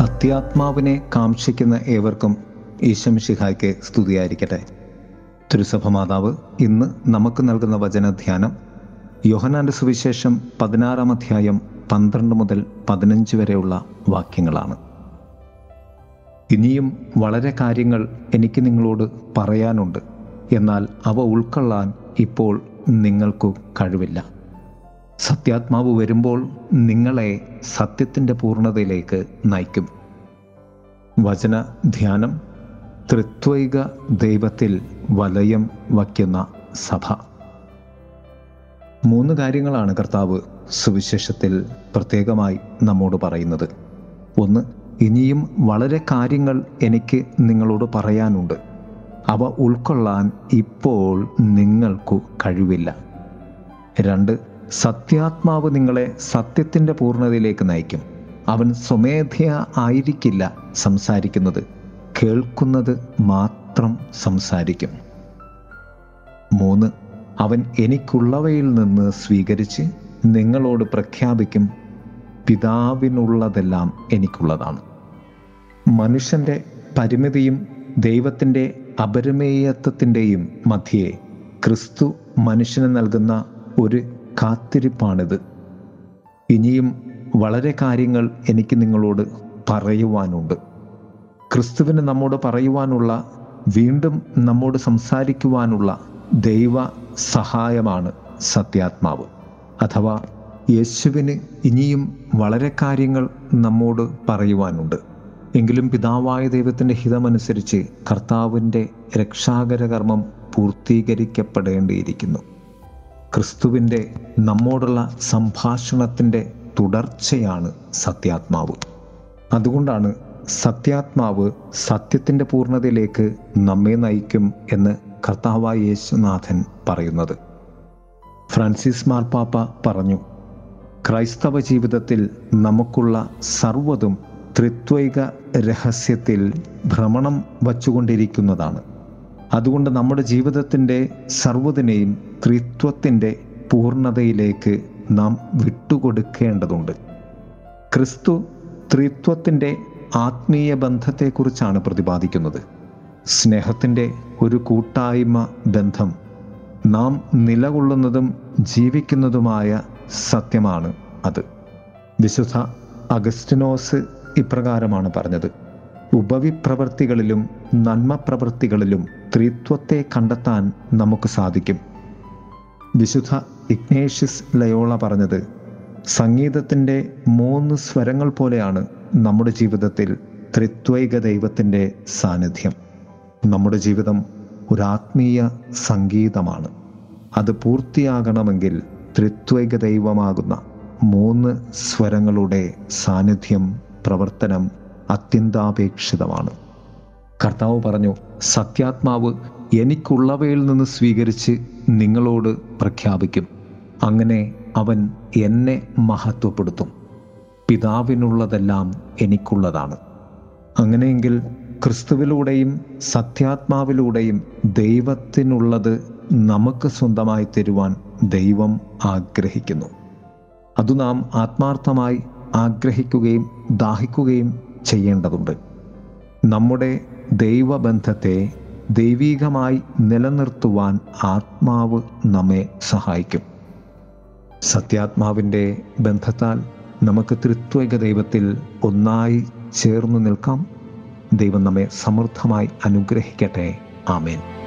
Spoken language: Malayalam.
സത്യാത്മാവിനെ കാംക്ഷിക്കുന്ന ഏവർക്കും ഈശംഷിഹായ്ക്ക് സ്തുതിയായിരിക്കട്ടെ. തിരുസഭ മാതാവ് ഇന്ന് നമുക്ക് നൽകുന്ന വചനധ്യാനം യോഹനാന്റെ സുവിശേഷം പതിനാറാം അധ്യായം പന്ത്രണ്ട് മുതൽ പതിനഞ്ച് വരെയുള്ള വാക്യങ്ങളാണ്. ഇനിയും വളരെ കാര്യങ്ങൾ എനിക്ക് നിങ്ങളോട് പറയാനുണ്ട്. എന്നാൽ അവ ഉൾക്കൊള്ളാൻ ഇപ്പോൾ നിങ്ങൾക്കു കഴിവില്ല. സത്യാത്മാവ് വരുമ്പോൾ നിങ്ങളെ സത്യത്തിന്റെ പൂർണതയിലേക്ക് നയിക്കും. വചന ധ്യാനം ത്രിത്വൈക ദൈവത്തിൽ വലയം വയ്ക്കുന്ന സഭ. മൂന്ന് കാര്യങ്ങളാണ് കർത്താവ് സുവിശേഷത്തിൽ പ്രത്യേകമായി നമ്മോട് പറയുന്നത്. ഒന്ന് ഇനിയും വളരെ കാര്യങ്ങൾ എനിക്ക് നിങ്ങളോട് പറയാനുണ്ട്. അവ ഉൾക്കൊള്ളാൻ ഇപ്പോൾ നിങ്ങൾക്കു കഴിവില്ല. രണ്ട് സത്യാത്മാവ് നിങ്ങളെ സത്യത്തിന്റെ പൂർണതയിലേക്ക് നയിക്കും. അവൻ സ്വമേധയ ആയിരിക്കില്ല സംസാരിക്കുന്നത്. കേൾക്കുന്നത് മാത്രം സംസാരിക്കും. മൂന്ന് അവൻ എനിക്കുള്ളവയിൽ നിന്ന് സ്വീകരിച്ച് നിങ്ങളോട് പ്രഖ്യാപിക്കും പിതാവിനുള്ളതെല്ലാം എനിക്കുള്ളതാണ്. മനുഷ്യന്റെ പരിമിതിയും ദൈവത്തിന്റെ അപരിമേയത്വത്തിന്റെയും മധ്യേ ക്രിസ്തു മനുഷ്യന് നൽകുന്ന ഒരു കാത്തിരിപ്പാണിത്. ഇനിയും വളരെ കാര്യങ്ങൾ എനിക്ക് നിങ്ങളോട് പറയുവാനുണ്ട്. ക്രിസ്തുവിന് നമ്മോട് പറയുവാനുള്ള വീണ്ടും നമ്മോട് സംസാരിക്കുവാനുള്ള ദൈവ സഹായമാണ് സത്യാത്മാവ്. അഥവാ യേശുവിന് ഇനിയും വളരെ കാര്യങ്ങൾ നമ്മോട് പറയുവാനുണ്ട്. എങ്കിലും പിതാവായ ദൈവത്തിന്റെ ഹിതമനുസരിച്ച് കർത്താവിന്റെ രക്ഷാകര കർമ്മം പൂർത്തീകരിക്കപ്പെടേണ്ടിയിരിക്കുന്നു. ക്രിസ്തുവിന്റെ നമ്മോടുള്ള സംഭാഷണത്തിന്റെ തുടർച്ചയാണ് സത്യാത്മാവ്. അതുകൊണ്ടാണ് സത്യാത്മാവ് സത്യത്തിന്റെ പൂർണതയിലേക്ക് നമ്മെ നയിക്കും എന്ന് കർത്താവായ യേശുനാഥൻ പറയുന്നത്. ഫ്രാൻസിസ് മാർപ്പാപ്പ പറഞ്ഞു ക്രൈസ്തവ ജീവിതത്തിൽ നമുക്കുള്ള സർവതും ത്രിത്വൈക രഹസ്യത്തിൽ ഭ്രമണം വച്ചുകൊണ്ടിരിക്കുന്നതാണ്. അതുകൊണ്ട് നമ്മുടെ ജീവിതത്തിന്റെ സർവതിനെയും ത്രിത്വത്തിന്റെ പൂർണതയിലേക്ക് നാം വിട്ടുകൊടുക്കേണ്ടതുണ്ട്. ക്രിസ്തു ത്രിത്വത്തിന്റെ ആത്മീയ ബന്ധത്തെക്കുറിച്ചാണ് പ്രതിപാദിക്കുന്നത്. സ്നേഹത്തിന്റെ ഒരു കൂട്ടായ്മ ബന്ധം നാം നിലകൊള്ളുന്നതും ജീവിക്കുന്നതുമായ സത്യമാണ് അത്. വിശുദ്ധ അഗസ്റ്റിനോസ് ഇപ്രകാരമാണ് പറഞ്ഞത്. ഉപവിപ്രവൃത്തികളിലും നന്മ പ്രവൃത്തികളിലും ത്രിത്വത്തെ കണ്ടെത്താൻ നമുക്ക് സാധിക്കും. വിശുദ്ധ ഇഗ്നേഷ്യസ് ലയോള പറഞ്ഞത് സംഗീതത്തിന്റെ മൂന്ന് സ്വരങ്ങൾ പോലെയാണ് നമ്മുടെ ജീവിതത്തിൽ ത്രിത്വൈക ദൈവത്തിന്റെ സാന്നിധ്യം. നമ്മുടെ ജീവിതം ഒരു ആത്മീയ സംഗീതമാണ്. അത് പൂർത്തിയാകണമെങ്കിൽ ത്രിത്വൈക ദൈവമാകുന്ന മൂന്ന് സ്വരങ്ങളുടെ സാന്നിധ്യം പ്രവർത്തനം അത്യന്താപേക്ഷിതമാണ്. കർത്താവ് പറഞ്ഞു സത്യാത്മാവ് എനിക്കുള്ളവയിൽ നിന്ന് സ്വീകരിച്ച് നിങ്ങളോട് പ്രഖ്യാപിക്കും. അങ്ങനെ അവൻ എന്നെ മഹത്വപ്പെടുത്തും. പിതാവിനുള്ളതെല്ലാം എനിക്കുള്ളതാണ്. അങ്ങനെയെങ്കിൽ ക്രിസ്തുവിലൂടെയും സത്യാത്മാവിലൂടെയും ദൈവത്തിനുള്ളത് നമുക്ക് സ്വന്തമായി തരുവാൻ ദൈവം ആഗ്രഹിക്കുന്നു. അത് നാം ആത്മാർത്ഥമായി ആഗ്രഹിക്കുകയും ദാഹിക്കുകയും ചെയ്യേണ്ടതുണ്ട്. നമ്മുടെ ദൈവബന്ധത്തെ ദൈവീകമായി നിലനിർത്തുവാൻ ആത്മാവ് നമ്മെ സഹായിക്കും. സത്യാത്മാവിന്റെ ബന്ധത്താൽ നമുക്ക് ത്രിത്വൈക ദൈവത്തിൽ ഒന്നായി ചേർന്ന് നിൽക്കാം. ദൈവം നമ്മെ സമൃദ്ധമായി അനുഗ്രഹിക്കട്ടെ. ആമേൻ.